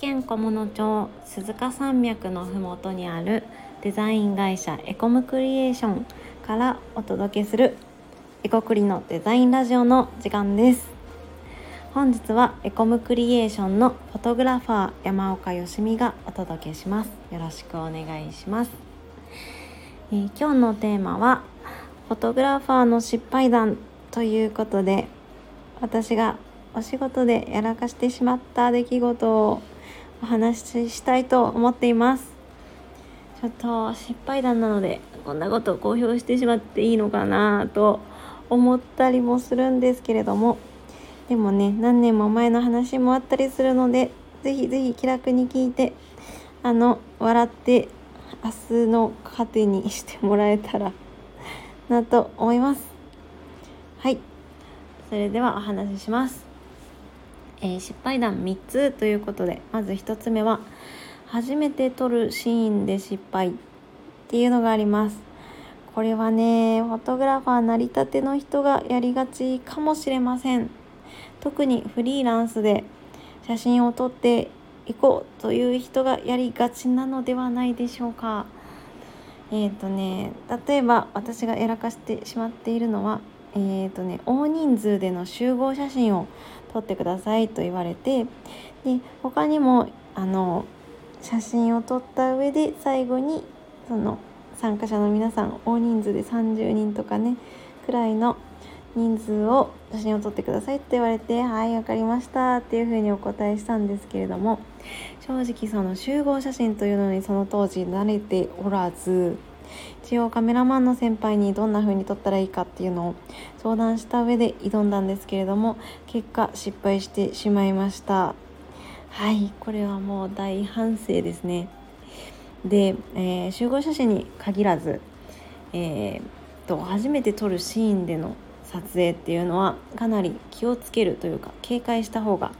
県菰野町鈴鹿山脈のふもとにあるデザイン会社エコムクリエーションからお届けするエコクリのデザインラジオの時間です。本日はエコムクリエーションのフォトグラファー山岡よしみがお届けします。よろしくお願いします、えー、今日のテーマはフォトグラファーの失敗談ということで私がお仕事でやらかしてしまった出来事をお話ししたいと思っています。ちょっと失敗談なのでこんなことを公表してしまっていいのかなと思ったりもするんですけれども。でもね何年も前の話もあったりするのでぜひぜひ気楽に聞いてあの笑って明日の糧にしてもらえたら なと思います。はい。それではお話しします。えー、失敗談3つということでまず1つ目は初めて撮るシーンで失敗っていうのがあります。これはねフォトグラファーなりたての人がやりがちかもしれません。特にフリーランスで写真を撮っていこうという人がやりがちなのではないでしょうか。えっ、ー、とね例えば私がやらかしてしまっているのはえーとね、大人数での集合写真を撮ってくださいと言われてで他にもあの写真を撮った上で最後にその参加者の皆さん大人数で30人とかねくらいの人数を写真を撮ってくださいって言われて「はい分かりました」っていうふうにお答えしたんですけれども正直その集合写真というのにその当時慣れておらず一応カメラマンの先輩にどんな風に撮ったらいいかっていうのを相談した上で挑んだんですけれども結果失敗してしまいました。はいこれはもう大反省ですね。で、えー、集合写真に限らず、えー、と初めて撮るシーンでの撮影っていうのはかなり気をつけるというか警戒した方が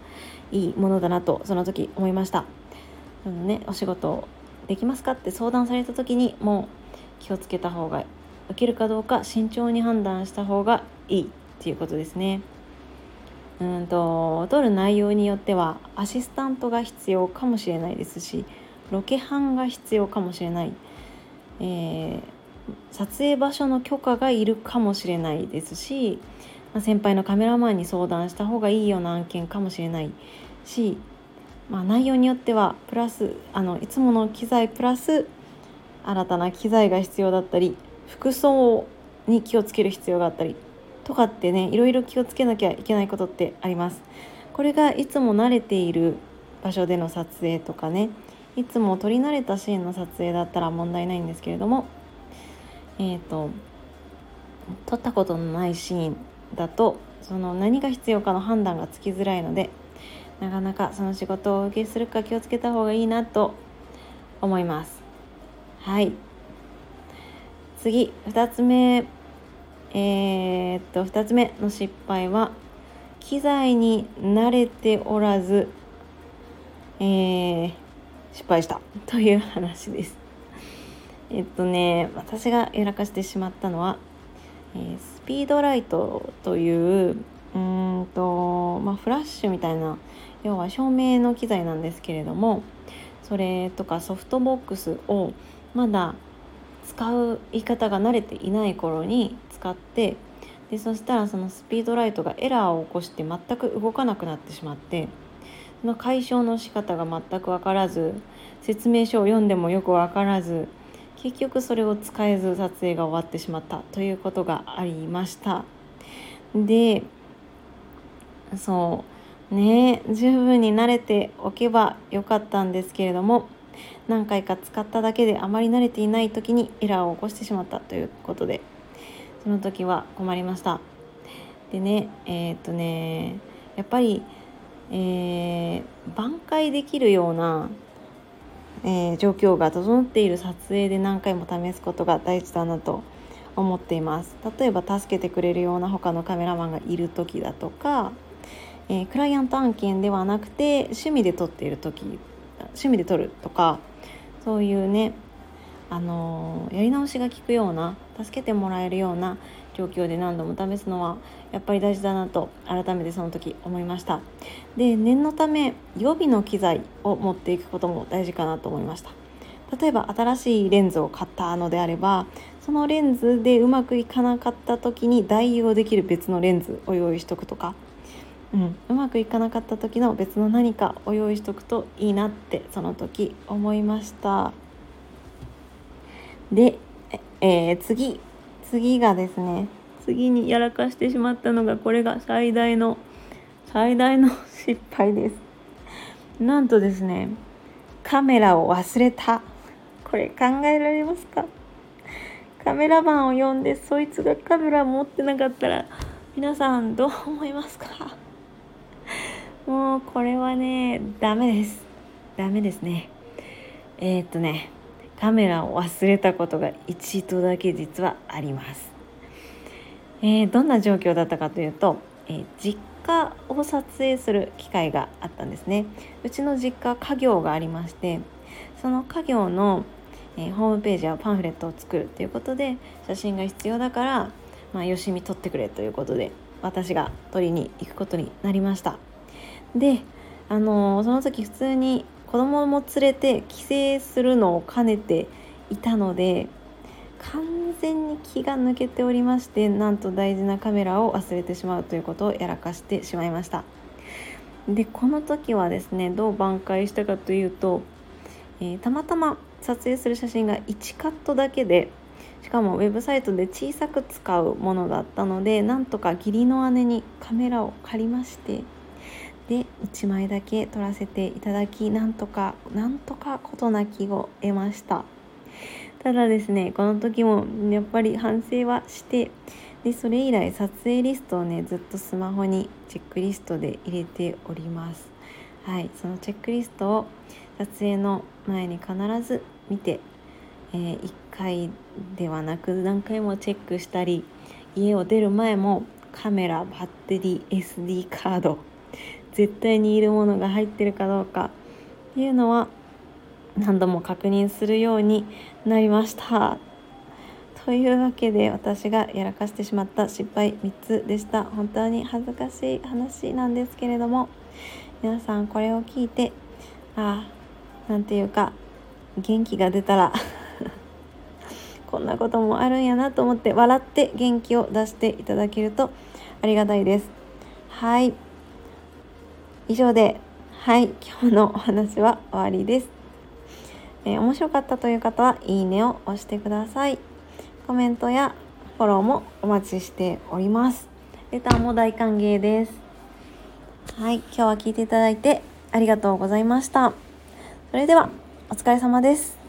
いいものだなとその時思いました。あのねお仕事できますかって相談された時にもう気をつけた方が受けるかどうか慎重に判断した方がいいっていうことですね。うんと撮る内容によってはアシスタントが必要かもしれないですしロケハンが必要かもしれない、えー、撮影場所の許可がいるかもしれないですし、まあ、先輩のカメラマンに相談した方がいいような案件かもしれないし、まあ、内容によってはプラスあのいつもの機材プラス新たな機材が必要だったり服装に気をつける必要があったりとかってねいろいろ気をつけなきゃいけないことってあります。これがいつも慣れている場所での撮影とかねいつも撮り慣れたシーンの撮影だったら問題ないんですけれどもえっ、ー、と撮ったことのないシーンだとその何が必要かの判断がつきづらいのでなかなかその仕事を受けするか気をつけた方がいいなと思います。はい。次2つ目。えー、っと2つ目の失敗は機材に慣れておらず、えー、失敗した。という話です。えっとね私がやらかしてしまったのは、えー、スピードライトといううんと、まあ、フラッシュみたいな要は照明の機材なんですけれどもそれとかソフトボックスをまだ使う言い方が慣れていない頃に使ってでそしたらそのスピードライトがエラーを起こして全く動かなくなってしまってその解消の仕方が全く分からず説明書を読んでもよく分からず結局それを使えず撮影が終わってしまったということがありました。でそうね十分に慣れておけばよかったんですけれども何回か使っただけであまり慣れていない時にエラーを起こしてしまったということでその時は困りました。でねえー、っとねやっぱり、えー、挽回できるような、えー、状況が整っている撮影で何回も試すことが大事だなと思っています。例えば助けてくれるような他のカメラマンがいる時だとか、えー、クライアント案件ではなくて趣味で撮っている時趣味で撮るとかそういうねあのやり直しが効くような助けてもらえるような状況で何度も試すのはやっぱり大事だなと改めてその時思いました。で念のため予備の機材を持っていくことも大事かなと思いました。例えば新しいレンズを買ったのであればそのレンズでうまくいかなかった時に代用できる別のレンズを用意しとくとか、うん、うまくいかなかった時の別の何かを用意しとくといいなってその時思いました。で、えー、次。次がですね。次にやらかしてしまったのがこれが最大の最大の 失敗です。なんとですねカメラを忘れた。これ考えられますか？カメラマンを呼んでそいつがカメラ持ってなかったら皆さんどう思いますか？もうこれはねダメです。ダメですね。えー、っとねカメラを忘れたことが一度だけ実はあります、えー、どんな状況だったかというと、えー、実家を撮影する機会があったんですね。うちの実家家業がありましてその家業のえー、ホームページやパンフレットを作るということで写真が必要だから、まあ、よしみ撮ってくれということで私が撮りに行くことになりました。であの、その時普通に子供も連れて帰省するのを兼ねていたので完全に気が抜けておりましてなんと大事なカメラを忘れてしまうということをやらかしてしまいました。でこの時はですねどう挽回したかというと、えー、たまたま撮影する写真が1カットだけでしかもウェブサイトで小さく使うものだったのでなんとか義理の姉にカメラを借りましてで1枚だけ撮らせていただきなんとかなんとか事なきを得ました。ただですねこの時もやっぱり反省はしてでそれ以来撮影リストをねずっとスマホにチェックリストで入れております。はいそのチェックリストを撮影の前に必ず見て、えー、1回ではなく何回もチェックしたり家を出る前もカメラバッテリー SD カード絶対にいるものが入ってるかどうかっていうのは何度も確認するようになりました。というわけで私がやらかしてしまった失敗3つでした。本当に恥ずかしい話なんですけれども皆さんこれを聞いてああなんていうか元気が出たら こんなこともあるんやなと思って笑って元気を出していただけるとありがたいです。はい。以上ではい今日のお話は終わりです、えー、面白かったという方はいいねを押してください。コメントやフォローもお待ちしております。レターも大歓迎です。はい今日は聞いていただいてありがとうございました。それではお疲れ様です。